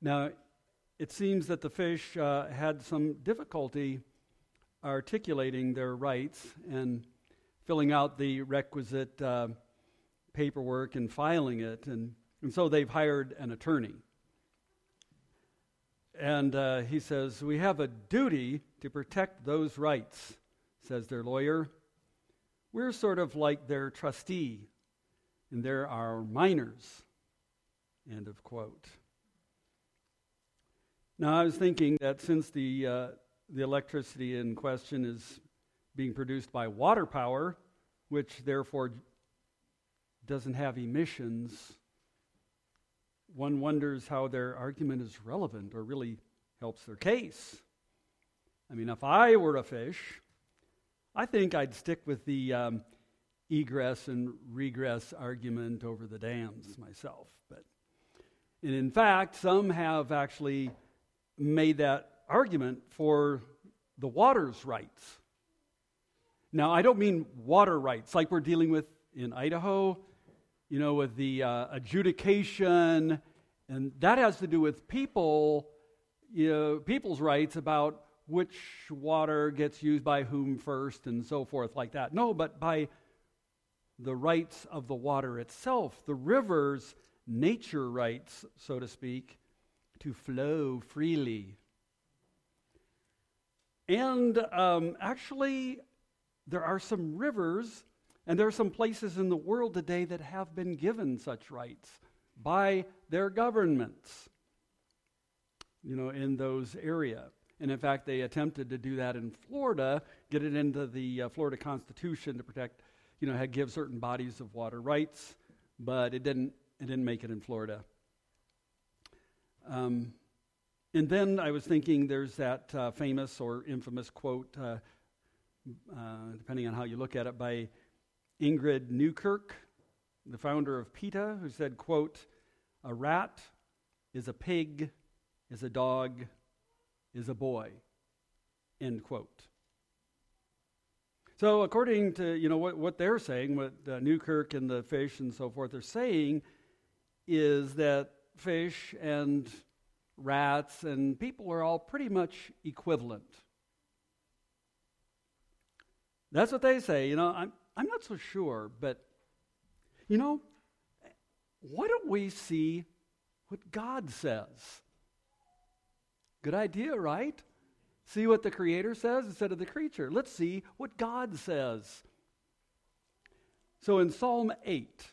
Now, it seems that the fish uh, had some difficulty articulating their rights and filling out the requisite uh, paperwork and filing it. And, and so they've hired an attorney. And uh, he says, We have a duty to protect those rights, says their lawyer. We're sort of like their trustee, and they're our minors. End of quote. Now, I was thinking that since the, uh, the electricity in question is being produced by water power, which therefore doesn't have emissions, one wonders how their argument is relevant or really helps their case. I mean, if I were a fish, I think I'd stick with the um, egress and regress argument over the dams myself. But, and in fact, some have actually made that argument for the water's rights. Now, I don't mean water rights like we're dealing with in Idaho, you know, with the uh, adjudication, and that has to do with people, you know, people's rights about which water gets used by whom first and so forth, like that. No, but by the rights of the water itself, the river's nature rights, so to speak, to flow freely. And um, actually, there are some rivers, and there are some places in the world today that have been given such rights by their governments, you know, in those areas. And in fact, they attempted to do that in Florida, get it into the uh, Florida Constitution to protect, you know, give certain bodies of water rights, but it didn't, it didn't make it in Florida. Um, and then I was thinking there's that uh, famous or infamous quote, uh, uh, depending on how you look at it, by Ingrid Newkirk, the founder of PETA, who said, quote, a rat is a pig, is a dog, is a boy, end quote. So according to, you know, what, what they're saying, what uh, Newkirk and the fish and so forth are saying, is that fish and rats and people are all pretty much equivalent. That's what they say. You know, I'm, I'm not so sure, but, you know, why don't we see what God says? Good idea, right? See what the Creator says instead of the creature. Let's see what God says. So in Psalm 8,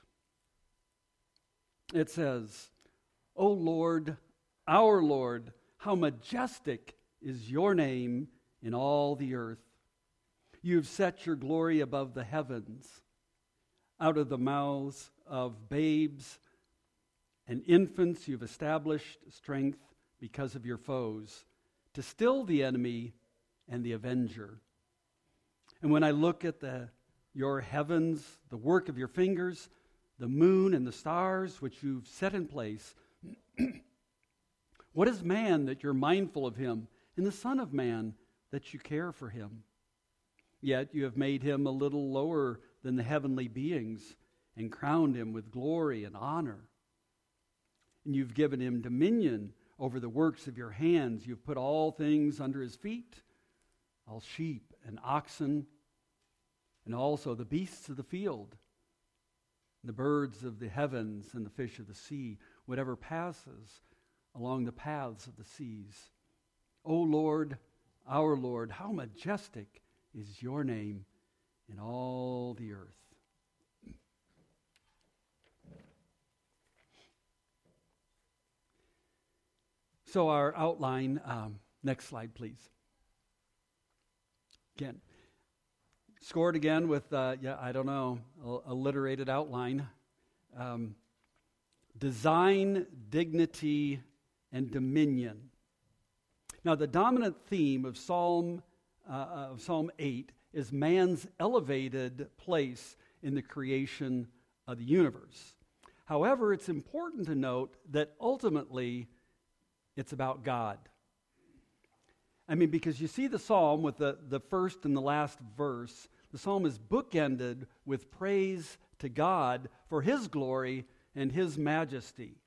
it says, O Lord, our Lord, how majestic is your name in all the earth. You've set your glory above the heavens. Out of the mouths of babes and infants, you've established strength because of your foes, to still the enemy and the avenger. And when I look at the, your heavens, the work of your fingers, the moon and the stars which you've set in place, what is man that you're mindful of him, and the Son of Man that you care for him? Yet you have made him a little lower than the heavenly beings and crowned him with glory and honor. And you've given him dominion over the works of your hands. You've put all things under his feet all sheep and oxen, and also the beasts of the field, the birds of the heavens, and the fish of the sea, whatever passes along the paths of the seas. O Lord, our Lord, how majestic is your name in all the earth. So, our outline, um, next slide, please. Again, scored again with, uh, yeah, I don't know, alliterated outline. Um, design, dignity, and dominion. Now, the dominant theme of Psalm, uh, of Psalm 8 is man's elevated place in the creation of the universe. However, it's important to note that ultimately it's about God. I mean, because you see the psalm with the, the first and the last verse, the psalm is bookended with praise to God for his glory and his majesty.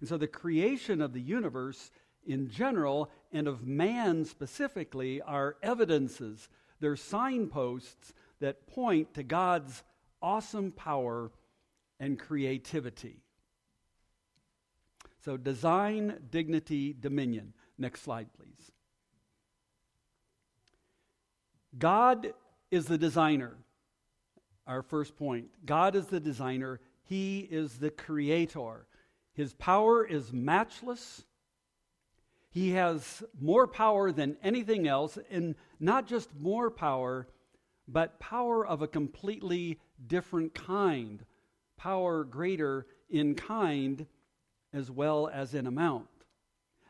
And so the creation of the universe in general and of man specifically are evidences, they're signposts that point to God's awesome power and creativity. So, design, dignity, dominion. Next slide, please. God is the designer. Our first point God is the designer, He is the creator. His power is matchless. He has more power than anything else, and not just more power, but power of a completely different kind. Power greater in kind as well as in amount.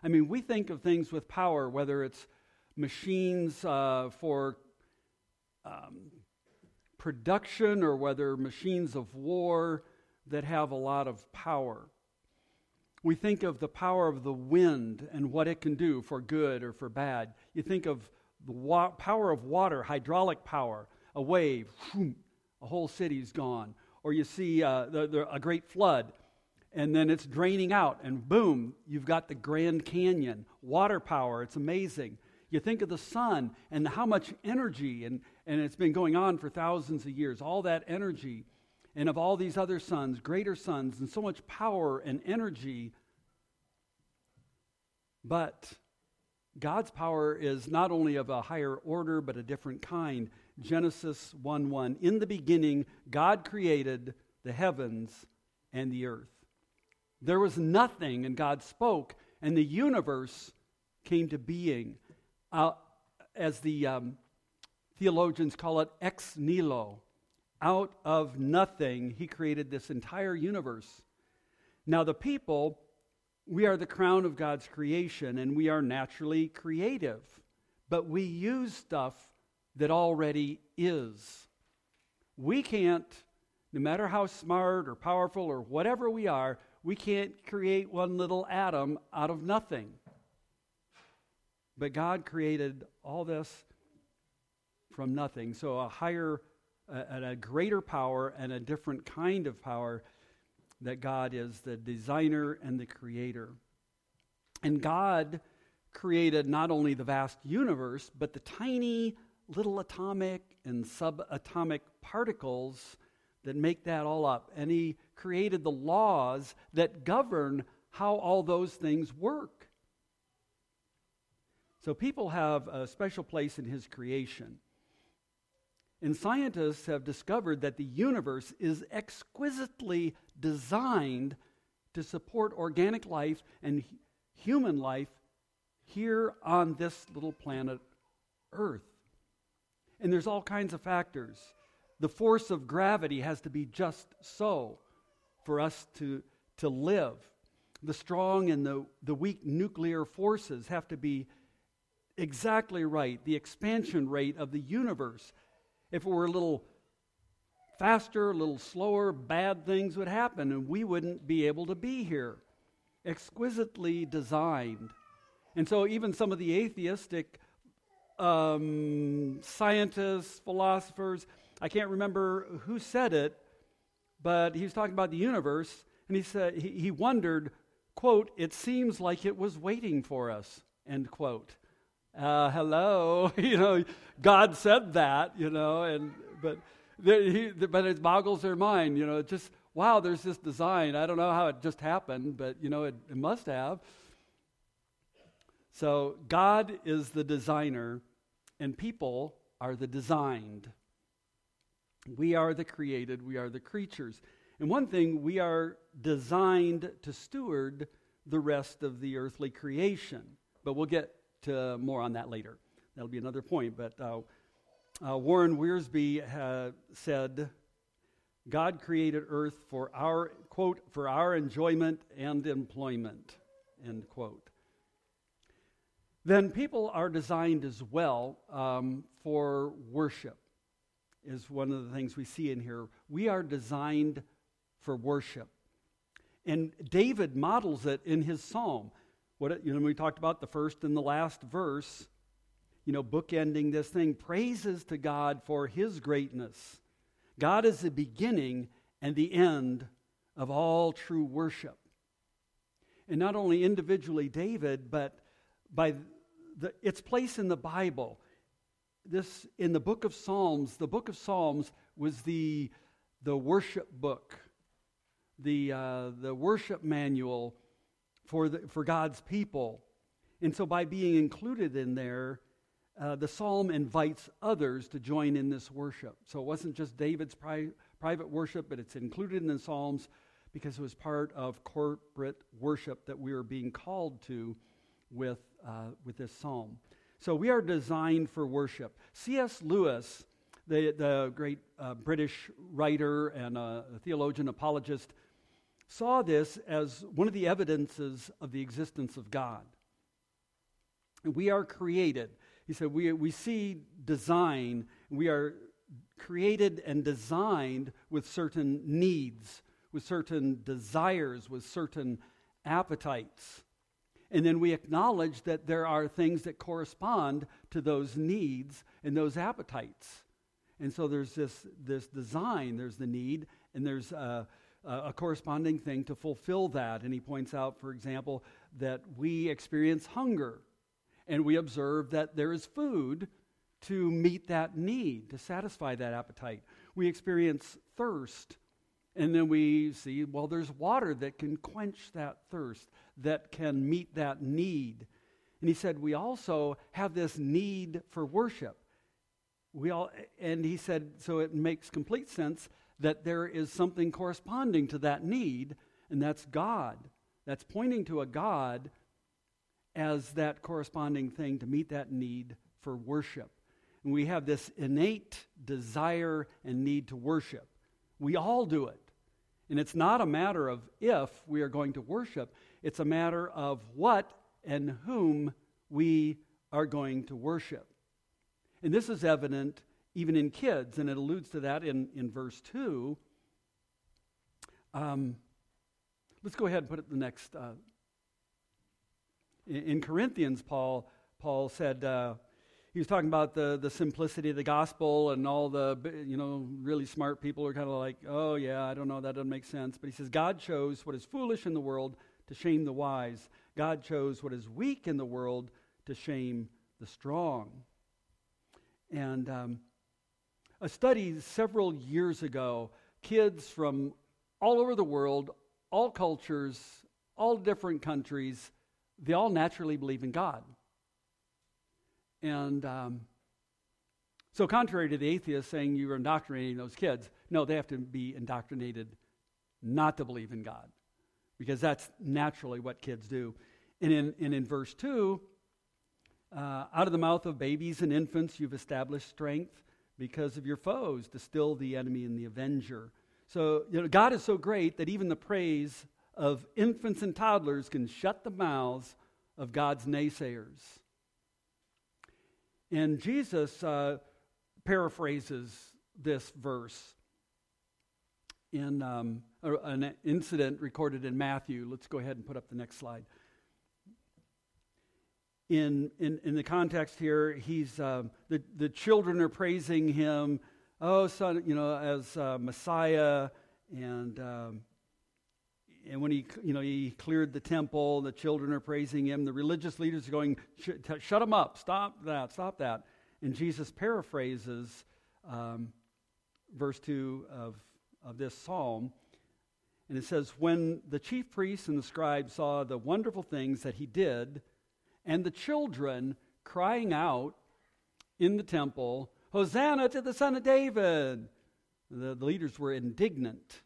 I mean, we think of things with power, whether it's machines uh, for um, production or whether machines of war that have a lot of power. We think of the power of the wind and what it can do for good or for bad. You think of the wa- power of water, hydraulic power, a wave, whoom, a whole city's gone. Or you see uh, the, the, a great flood, and then it's draining out, and boom, you've got the Grand Canyon. Water power, it's amazing. You think of the sun and how much energy, and, and it's been going on for thousands of years, all that energy, and of all these other suns, greater suns, and so much power and energy. But God's power is not only of a higher order, but a different kind. Genesis 1 1. In the beginning, God created the heavens and the earth. There was nothing, and God spoke, and the universe came to being. Uh, as the um, theologians call it, ex nihilo. Out of nothing, he created this entire universe. Now, the people, we are the crown of God's creation, and we are naturally creative, but we use stuff that already is. We can't, no matter how smart or powerful or whatever we are, we can't create one little atom out of nothing. But God created all this from nothing. So a higher and a, a greater power and a different kind of power that God is the designer and the creator. And God created not only the vast universe, but the tiny little atomic and subatomic particles that make that all up. And He created the laws that govern how all those things work. So people have a special place in His creation. And scientists have discovered that the universe is exquisitely designed to support organic life and human life here on this little planet Earth. And there's all kinds of factors. The force of gravity has to be just so for us to, to live. The strong and the, the weak nuclear forces have to be exactly right. The expansion rate of the universe if it were a little faster, a little slower, bad things would happen and we wouldn't be able to be here. Exquisitely designed. And so, even some of the atheistic um, scientists, philosophers, I can't remember who said it, but he was talking about the universe, and he said he, he wondered, quote, it seems like it was waiting for us, end quote uh, hello, you know, God said that, you know, and but he, but it boggles their mind, you know. Just wow, there's this design. I don't know how it just happened, but you know, it, it must have. So God is the designer, and people are the designed. We are the created. We are the creatures. And one thing, we are designed to steward the rest of the earthly creation. But we'll get to more on that later. That'll be another point. But uh, uh, Warren Wiersbe said, God created earth for our, quote, for our enjoyment and employment, end quote. Then people are designed as well um, for worship, is one of the things we see in here. We are designed for worship. And David models it in his psalm. What you know, we talked about the first and the last verse, you know, bookending this thing, praises to God for his greatness. God is the beginning and the end of all true worship. and not only individually David, but by the, its place in the Bible. This in the book of Psalms, the book of Psalms was the, the worship book, the, uh, the worship manual for, the, for God's people. And so by being included in there, uh, the psalm invites others to join in this worship. So it wasn't just David's pri- private worship, but it's included in the psalms because it was part of corporate worship that we are being called to with, uh, with this psalm. So we are designed for worship. C.S. Lewis, the, the great uh, British writer and theologian apologist, saw this as one of the evidences of the existence of God. We are created. He said, we, we see design, we are created and designed with certain needs, with certain desires, with certain appetites. And then we acknowledge that there are things that correspond to those needs and those appetites. And so there's this, this design, there's the need, and there's uh, a, corresponding thing to fulfill that. And he points out, for example, that we experience hunger and we observe that there is food to meet that need, to satisfy that appetite. We experience thirst, and then we see, well, there's water that can quench that thirst, that can meet that need. And he said, we also have this need for worship. We all, and he said, so it makes complete sense that there is something corresponding to that need, and that's God. That's pointing to a God as that corresponding thing to meet that need for worship. And we have this innate desire and need to worship. We all do it. And it's not a matter of if we are going to worship, it's a matter of what and whom we are going to worship. And this is evident even in kids, and it alludes to that in, in verse 2. Um, let's go ahead and put it the next uh, in, Corinthians, Paul, Paul said, uh, he was talking about the, the simplicity of the gospel, and all the you know really smart people are kind of like, oh yeah, I don't know, that doesn't make sense. But he says, God chose what is foolish in the world to shame the wise. God chose what is weak in the world to shame the strong. And um, a study several years ago, kids from all over the world, all cultures, all different countries, they all naturally believe in God. And um, so, contrary to the atheists saying you're indoctrinating those kids, no, they have to be indoctrinated not to believe in God, because that's naturally what kids do. And in, and in verse 2, uh, out of the mouth of babies and infants you've established strength because of your foes to still the enemy and the avenger. So, you know, God is so great that even the praise of infants and toddlers can shut the mouths of God's naysayers. And Jesus uh, paraphrases this verse in um, an incident recorded in Matthew. Let's go ahead and put up the next slide. In, in, in the context here, he's, uh, the, the children are praising him, oh, son, you know, as uh, Messiah, and um, and when he, you know, he cleared the temple, the children are praising him. The religious leaders are going, "Shut him up! Stop that! Stop that!" And Jesus paraphrases um, verse two of of this psalm, and it says, "When the chief priests and the scribes saw the wonderful things that he did, and the children crying out in the temple, Hosanna to the Son of David," the, the leaders were indignant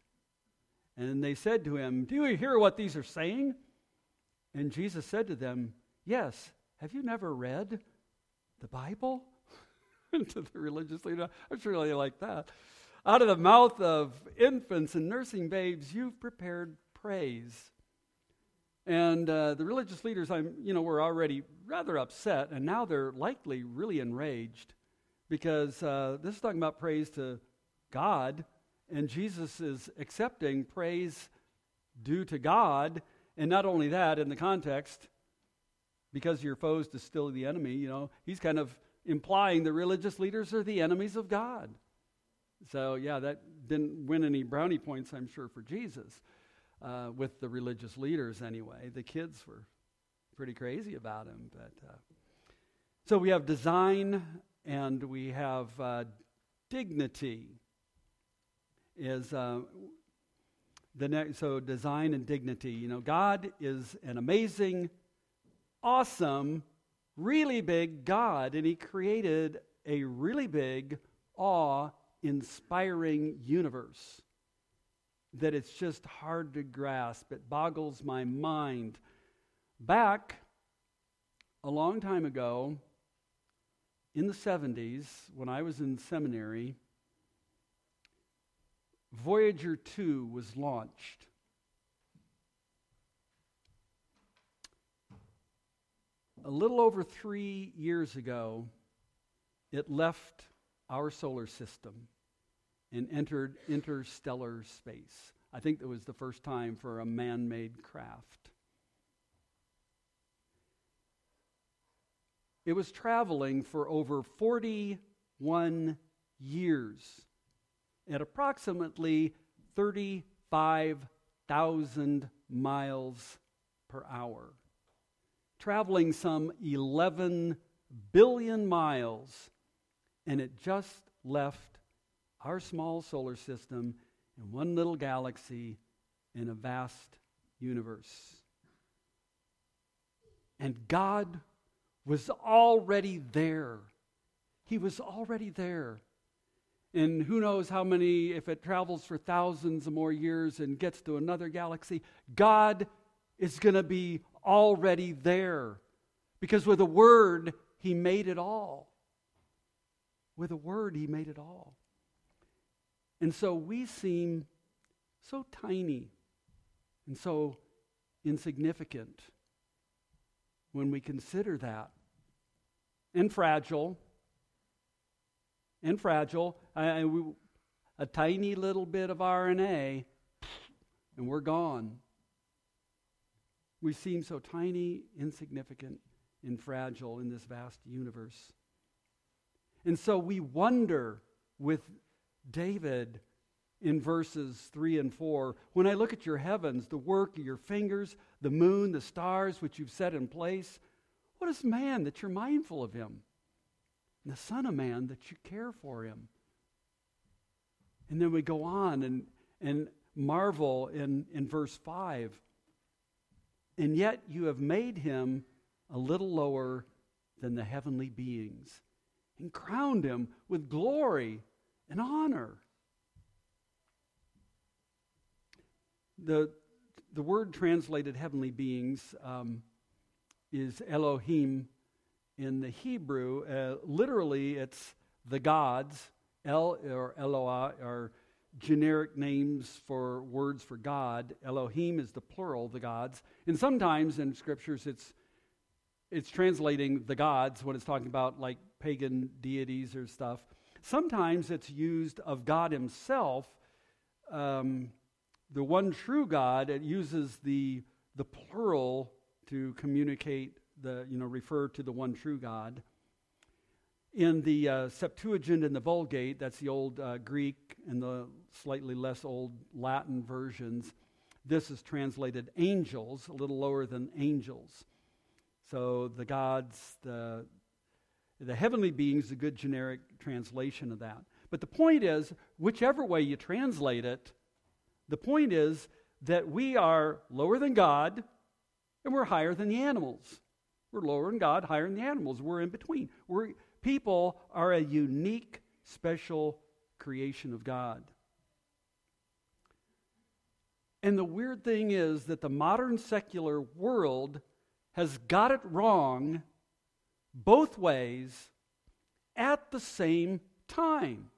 and they said to him, Do you hear what these are saying? And Jesus said to them, Yes. Have you never read the Bible? to the religious leader, I was really like that. Out of the mouth of infants and nursing babes, you've prepared praise. And uh, the religious leaders, I'm, you know, were already rather upset, and now they're likely really enraged because uh, this is talking about praise to God and Jesus is accepting praise due to God. And not only that, in the context, because your foes to still the enemy, you know, he's kind of implying the religious leaders are the enemies of God. So, yeah, that didn't win any brownie points, I'm sure, for Jesus. Uh, with the religious leaders anyway. The kids were pretty crazy about him. But uh, so we have design and we have uh, dignity. Is uh, the next so design and dignity. You know, God is an amazing, awesome, really big God, and He created a really big, awe-inspiring universe that it's just hard to grasp. It boggles my mind. Back a long time ago, in the 70s, when I was in seminary, Voyager 2 was launched. A little over three years ago, it left our solar system and entered interstellar space. I think that was the first time for a man made craft. It was traveling for over 41 years at approximately 35,000 miles per hour, traveling some 11 billion miles, and it just left our small solar system in one little galaxy in a vast universe. And God was already there. He was already there. And who knows how many, if it travels for thousands of more years and gets to another galaxy, God is going to be already there. Because with a word, He made it all. With a word, He made it all. And so we seem so tiny and so insignificant when we consider that. And fragile. And fragile. I, we, a tiny little bit of RNA, and we're gone. We seem so tiny, insignificant, and fragile in this vast universe. And so we wonder with David in verses 3 and 4 When I look at your heavens, the work of your fingers, the moon, the stars which you've set in place, what is man that you're mindful of him? And the Son of Man that you care for him. And then we go on and, and marvel in, in verse 5. And yet you have made him a little lower than the heavenly beings and crowned him with glory and honor. The, the word translated heavenly beings um, is Elohim in the Hebrew. Uh, literally, it's the gods. El or Eloah are generic names for words for God. Elohim is the plural, the gods. And sometimes in scriptures, it's it's translating the gods when it's talking about like pagan deities or stuff. Sometimes it's used of God Himself. Um, the one true God, it uses the, the plural to communicate the, you know, refer to the one true God. In the uh, Septuagint and the Vulgate, that's the old uh, Greek and the slightly less old Latin versions, this is translated angels, a little lower than angels. So the gods, the, the heavenly beings, is a good generic translation of that. But the point is, whichever way you translate it, the point is that we are lower than God and we're higher than the animals. We're lower than God, higher than the animals. We're in between. We're, people are a unique, special creation of God. And the weird thing is that the modern secular world has got it wrong both ways at the same time.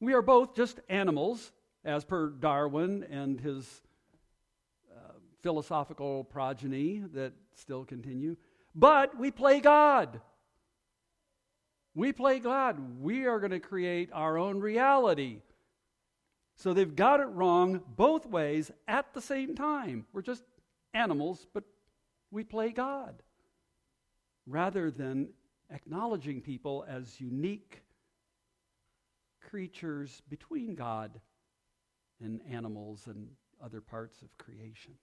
We are both just animals, as per Darwin and his uh, philosophical progeny that still continue, but we play God. We play God. We are going to create our own reality. So they've got it wrong both ways at the same time. We're just animals, but we play God rather than acknowledging people as unique creatures between God and animals and other parts of creation.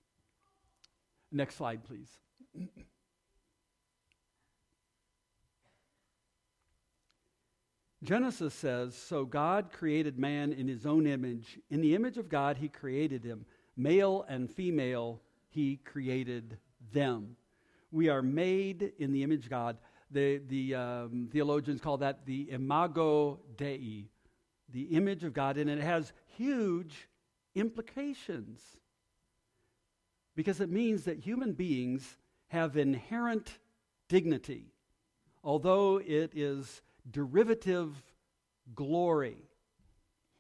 Next slide, please. Genesis says, So God created man in his own image. In the image of God, he created him. Male and female, he created them. We are made in the image God. The, the um, theologians call that the imago Dei, the image of God, and it has huge implications because it means that human beings have inherent dignity, although it is derivative glory.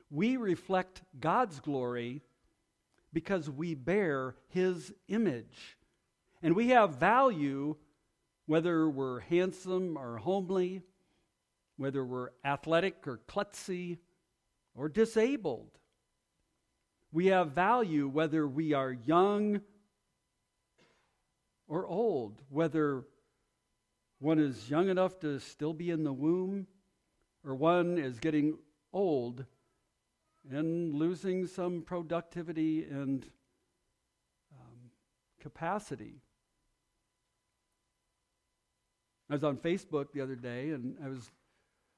We reflect God's glory because we bear His image. And we have value whether we're handsome or homely, whether we're athletic or klutzy or disabled. We have value whether we are young or old, whether one is young enough to still be in the womb, or one is getting old and losing some productivity and um, capacity. I was on Facebook the other day, and I was,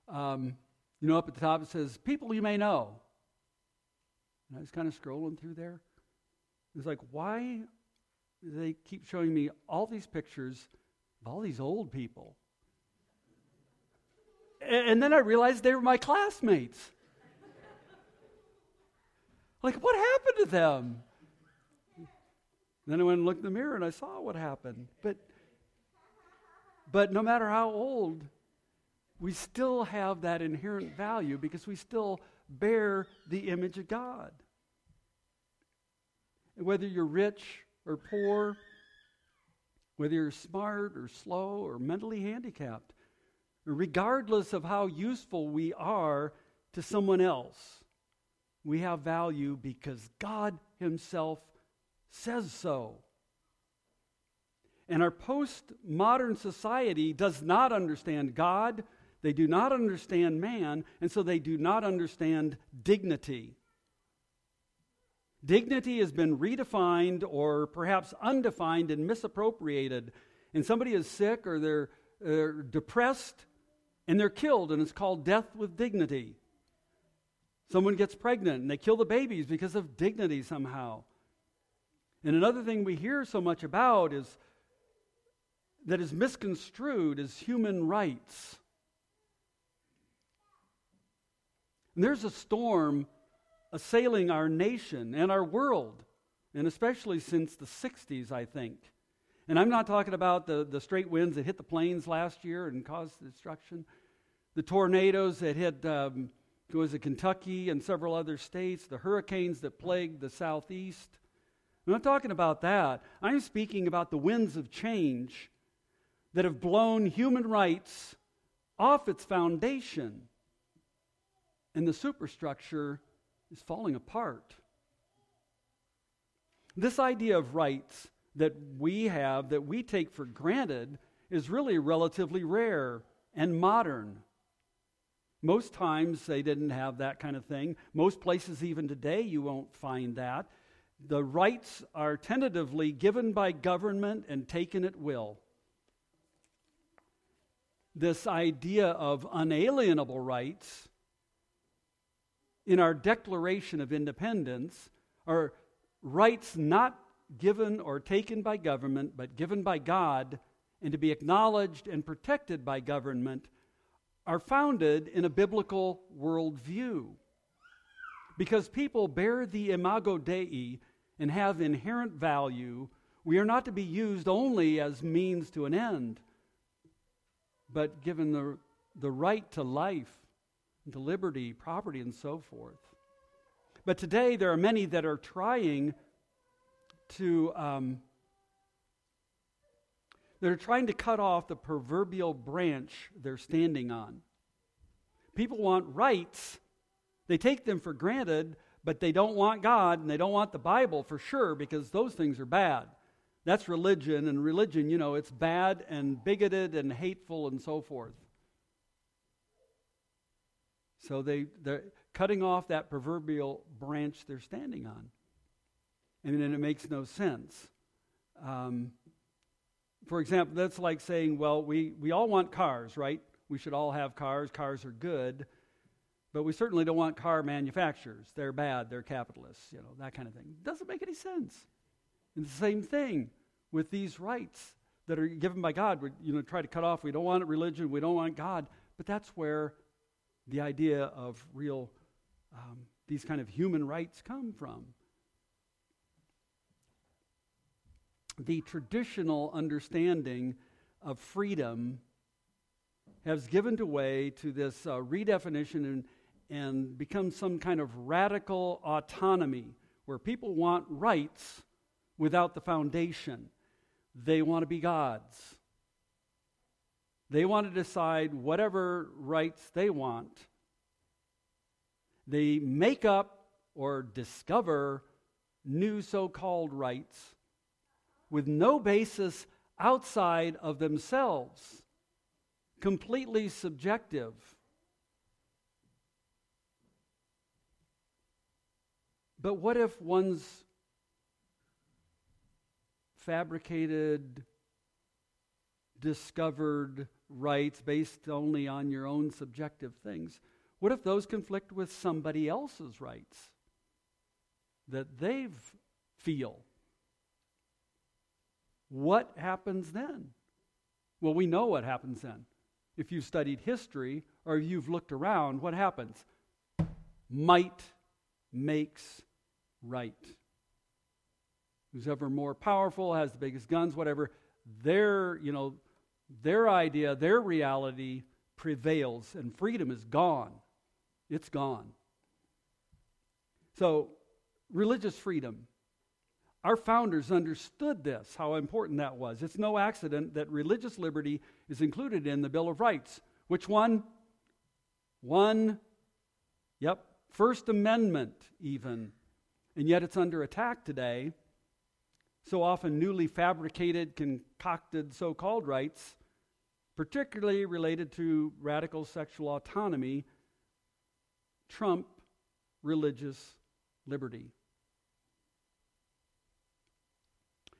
um, you know, up at the top it says, People you may know. And I was kind of scrolling through there. It's like, why do they keep showing me all these pictures of all these old people. And then I realized they were my classmates. like, what happened to them? Then I went and looked in the mirror and I saw what happened. But, but no matter how old, we still have that inherent value because we still bear the image of God. And whether you're rich or poor, whether you're smart or slow or mentally handicapped, regardless of how useful we are to someone else, we have value because God Himself says so. And our postmodern society does not understand God, they do not understand man, and so they do not understand dignity. Dignity has been redefined or perhaps undefined and misappropriated. And somebody is sick or they're, they're depressed and they're killed, and it's called death with dignity. Someone gets pregnant and they kill the babies because of dignity somehow. And another thing we hear so much about is that is misconstrued as human rights. And there's a storm assailing our nation and our world, and especially since the 60s, I think. And I'm not talking about the, the straight winds that hit the plains last year and caused destruction, the tornadoes that hit um, was it Kentucky and several other states, the hurricanes that plagued the southeast. I'm not talking about that. I'm speaking about the winds of change that have blown human rights off its foundation and the superstructure is falling apart. This idea of rights that we have, that we take for granted, is really relatively rare and modern. Most times they didn't have that kind of thing. Most places, even today, you won't find that. The rights are tentatively given by government and taken at will. This idea of unalienable rights in our Declaration of Independence are rights not given or taken by government, but given by God, and to be acknowledged and protected by government, are founded in a biblical worldview. Because people bear the imago Dei and have inherent value, we are not to be used only as means to an end, but given the, the right to life to liberty, property, and so forth. But today, there are many that are trying to. Um, that are trying to cut off the proverbial branch they're standing on. People want rights. They take them for granted, but they don't want God and they don't want the Bible for sure because those things are bad. That's religion, and religion, you know, it's bad and bigoted and hateful and so forth. So they, they're cutting off that proverbial branch they're standing on. And then it makes no sense. Um, for example, that's like saying, well, we, we all want cars, right? We should all have cars. Cars are good. But we certainly don't want car manufacturers. They're bad. They're capitalists, you know, that kind of thing. Doesn't make any sense. And the same thing with these rights that are given by God. We you know try to cut off. We don't want religion. We don't want God. But that's where the idea of real um, these kind of human rights come from. The traditional understanding of freedom has given way to this uh, redefinition and, and become some kind of radical autonomy where people want rights without the foundation. They want to be gods. They want to decide whatever rights they want. They make up or discover new so called rights with no basis outside of themselves, completely subjective. But what if one's fabricated, discovered rights based only on your own subjective things. What if those conflict with somebody else's rights that they feel? What happens then? Well, we know what happens then. If you've studied history or you've looked around, what happens? Might makes right who's ever more powerful, has the biggest guns, whatever, their, you know, their idea, their reality prevails, and freedom is gone. It's gone. So, religious freedom. Our founders understood this, how important that was. It's no accident that religious liberty is included in the Bill of Rights. Which one? One, yep, First Amendment, even. And yet it's under attack today so often newly fabricated, concocted so called rights, particularly related to radical sexual autonomy, trump religious liberty.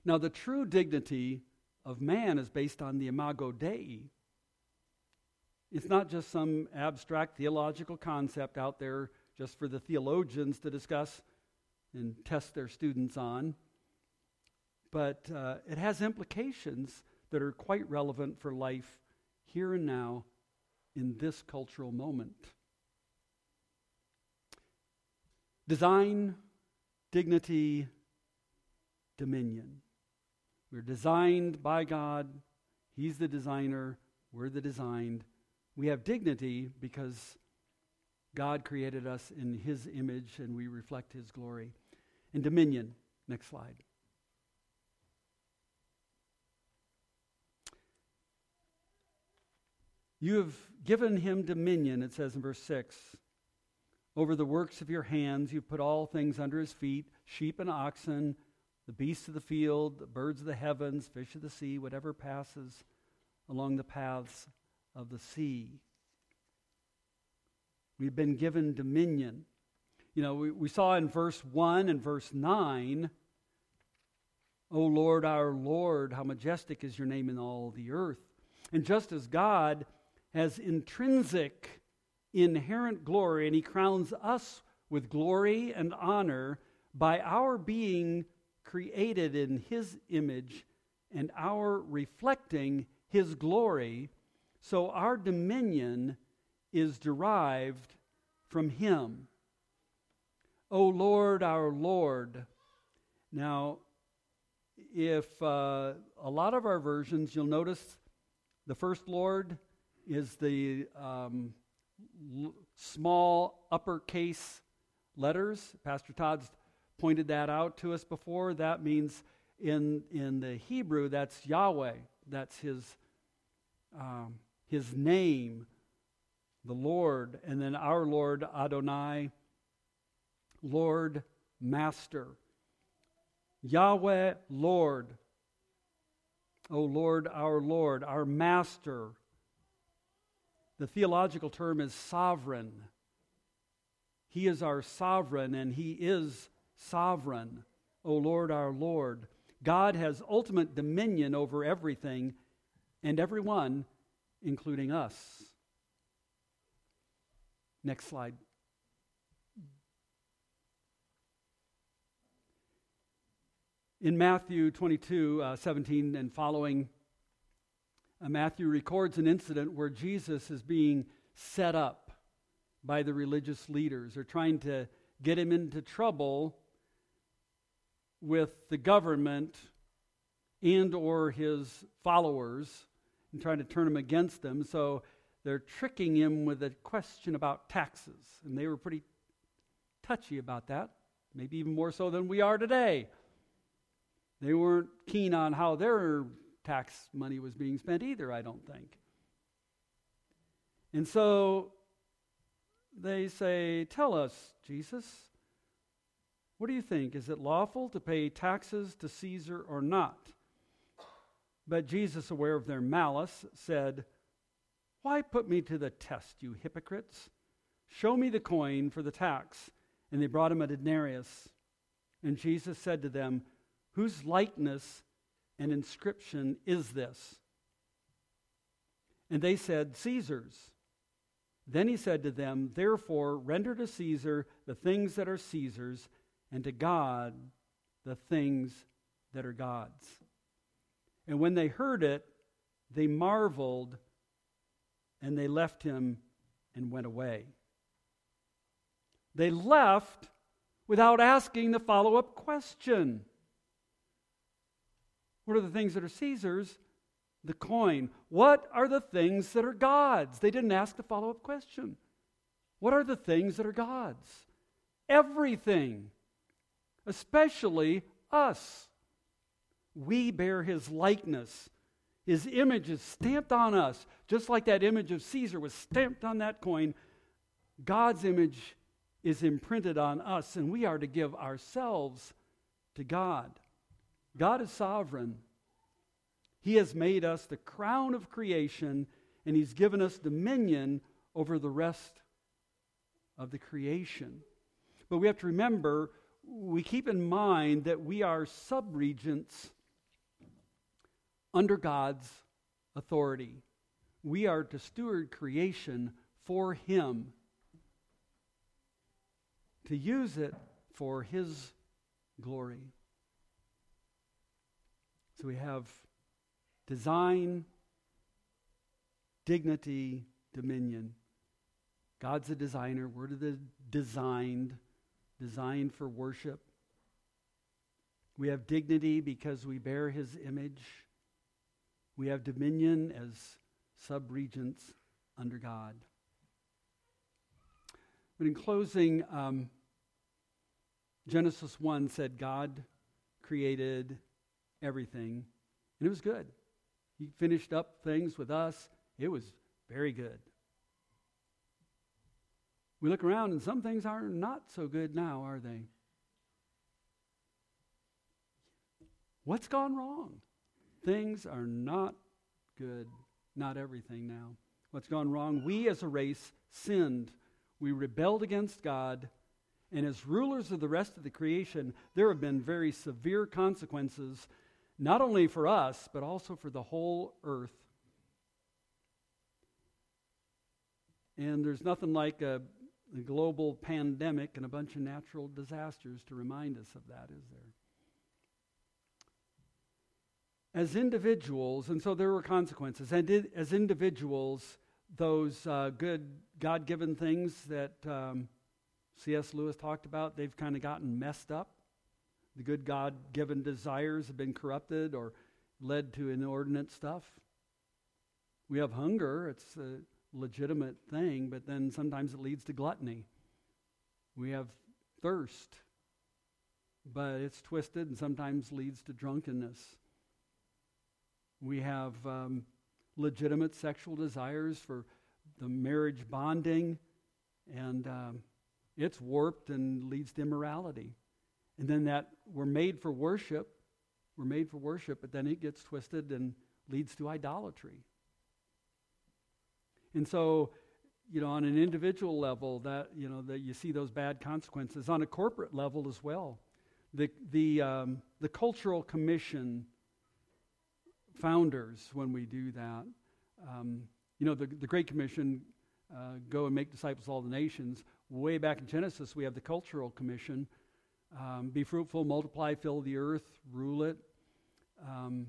Now, the true dignity of man is based on the imago Dei. It's not just some abstract theological concept out there just for the theologians to discuss and test their students on but uh, it has implications that are quite relevant for life here and now in this cultural moment. Design, dignity, dominion. We're designed by God. He's the designer. We're the designed. We have dignity because God created us in His image and we reflect His glory. And dominion. Next slide. You have given him dominion, it says in verse 6, over the works of your hands. You put all things under his feet sheep and oxen, the beasts of the field, the birds of the heavens, fish of the sea, whatever passes along the paths of the sea. We've been given dominion. You know, we, we saw in verse 1 and verse 9, O Lord, our Lord, how majestic is your name in all the earth. And just as God has intrinsic, inherent glory, and He crowns us with glory and honor by our being created in His image and our reflecting His glory. So our dominion is derived from Him. O Lord, our Lord. Now, if uh, a lot of our versions, you'll notice the first Lord is the um, l- small uppercase letters. Pastor Todd's pointed that out to us before. That means in, in the Hebrew, that's Yahweh. That's his, um, his name, the Lord. And then our Lord, Adonai, Lord, Master. Yahweh, Lord. O Lord, our Lord, our Master, the theological term is sovereign. He is our sovereign, and He is sovereign, O Lord our Lord. God has ultimate dominion over everything and everyone, including us. Next slide. In Matthew 22, uh, 17 and following, Uh, Matthew records an incident where Jesus is being set up by the religious leaders. They're trying to get him into trouble with the government and or his followers and trying to turn him against them. So they're tricking him with a question about taxes. And they were pretty touchy about that, maybe even more so than we are today. They weren't keen on how their tax money was being spent either, I don't think. And so they say, Tell us, Jesus, what do you think? Is it lawful to pay taxes to Caesar or not? But Jesus, aware of their malice, said, Why put me to the test, you hypocrites? Show me the coin for the tax. And they brought him a denarius. And Jesus said to them, Whose likeness and inscription is this? And they said, Caesar's. Then he said to them, Therefore, render to Caesar the things that are Caesar's, and to God the things that are God's. And when they heard it, they marveled, and they left him and went away. They left without asking the follow up question What are the things that are Caesar's? the coin. What are the things that are God's? They didn't ask the follow up question. What are the things that are God's? Everything, especially us. We bear his likeness. His image is stamped on us, just like that image of Caesar was stamped on that coin. God's image is imprinted on us, and we are to give ourselves to God. God is sovereign. He has made us the crown of creation, and He's given us dominion over the rest of the creation. But we have to remember, we keep in mind that we are subregents under God's authority. We are to steward creation for Him, to use it for His glory. So we have design, dignity, dominion. God's a designer. We're the designed, designed for worship. We have dignity because we bear his image. We have dominion as sub regents under God. But in closing, um, Genesis 1 said God created everything, and it was good. He finished up things with us. It was very good. We look around and some things are not so good now, are they? What's gone wrong? Things are not good. Not everything now. What's gone wrong? We as a race sinned. We rebelled against God. And as rulers of the rest of the creation, there have been very severe consequences not only for us, but also for the whole earth. And there's nothing like a, a, global pandemic and a bunch of natural disasters to remind us of that, is there? As individuals, and so there were consequences, and as individuals, those uh, good God given things that um, C.S. Lewis talked about, they've kind of gotten messed up. The good God given desires have been corrupted or led to inordinate stuff. We have hunger, it's a legitimate thing, but then sometimes it leads to gluttony. We have thirst, but it's twisted and sometimes leads to drunkenness. We have um, legitimate sexual desires for the marriage bonding, and um, it's warped and leads to immorality. And then that we're made for worship. We're made for worship, but then it gets twisted and leads to idolatry. And so you know, on an individual level, that you know that you see those bad consequences. On a corporate level as well, the the um, the cultural commission founders when we do that. Um, you know, the the Great Commission, uh, go and make disciples of all the nations. Way back in Genesis, we have the cultural commission. Um, be fruitful, multiply, fill the earth, rule it. Um,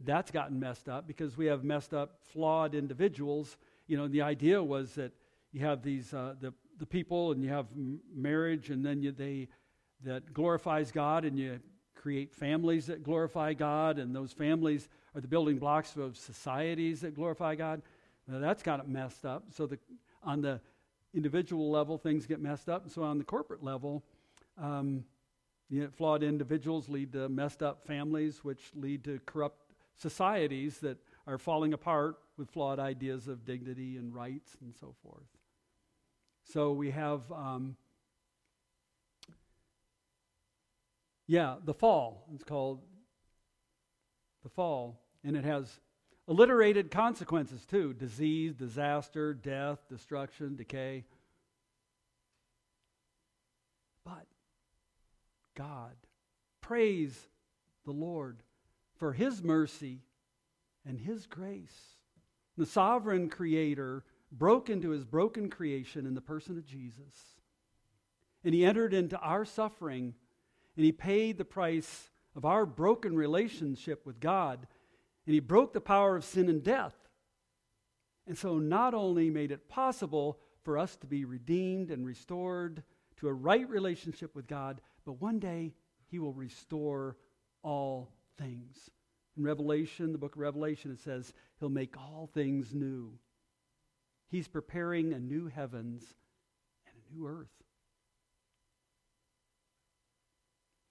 that's gotten messed up because we have messed up, flawed individuals. You know, the idea was that you have these uh, the the people, and you have m- marriage, and then you, they that glorifies God, and you create families that glorify God, and those families are the building blocks of societies that glorify God. Now, that's got it messed up. So the on the individual level, things get messed up. And so on the corporate level, um, you know, flawed individuals lead to messed up families, which lead to corrupt societies that are falling apart with flawed ideas of dignity and rights and so forth. So we have, um, yeah, the fall. It's called the fall, and it has alliterated consequences too disease, disaster, death, destruction, decay. But God, praise the Lord for his mercy and his grace. The sovereign creator broke into his broken creation in the person of Jesus. And he entered into our suffering and he paid the price of our broken relationship with God. And he broke the power of sin and death. And so, not only made it possible for us to be redeemed and restored to a right relationship with God, but one day he will restore all things. In Revelation, the book of Revelation, it says he'll make all things new. He's preparing a new heavens and a new earth.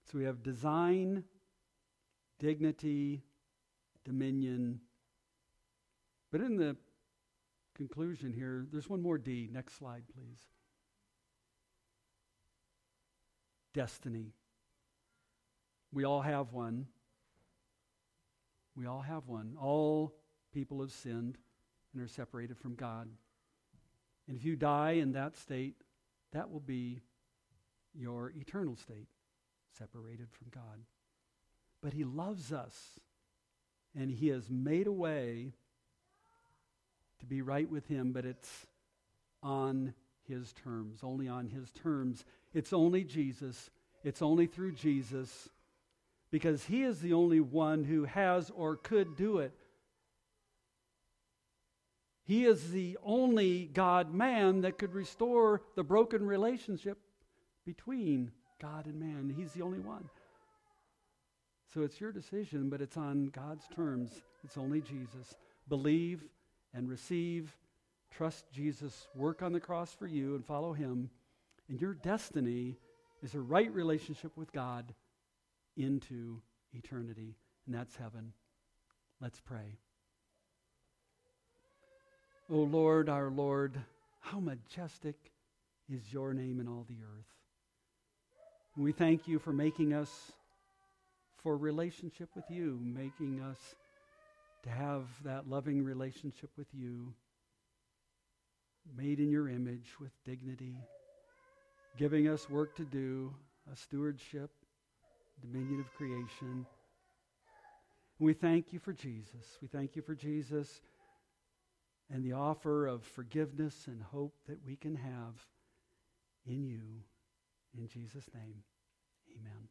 So we have design, dignity, dominion. But in the conclusion here, there's one more D. Next slide, please. Destiny. We all have one. We all have one. All people have sinned and are separated from God. And if you die in that state, that will be your eternal state, separated from God. But He loves us, and He has made a way to be right with Him, but it's on His terms, only on His terms. It's only Jesus, it's only through Jesus because he is the only one who has or could do it. He is the only God man that could restore the broken relationship between God and man. He's the only one. So it's your decision, but it's on God's terms. It's only Jesus. Believe and receive. Trust Jesus. Work on the cross for you and follow him. And your destiny is a right relationship with God into eternity, and that's heaven. Let's pray. O Lord, our Lord, how majestic is your name in all the earth. We thank you for making us for relationship with you, making us to have that loving relationship with you, made in your image with dignity, giving us work to do, a stewardship dominion of creation. We thank you for Jesus. We thank you for Jesus and the offer of forgiveness and hope that we can have in you. In Jesus' name. Amen.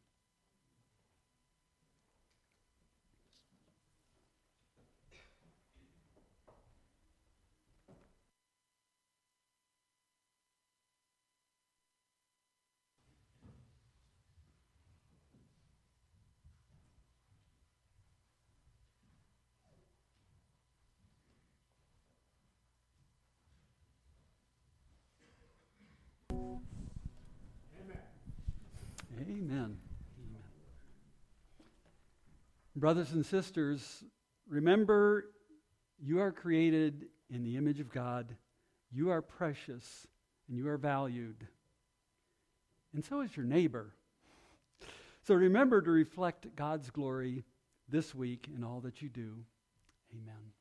Amen. Brothers and sisters, remember you are created in the image of God. You are precious and you are valued. And so is your neighbor. So remember to reflect God's glory this week in all that you do. Amen.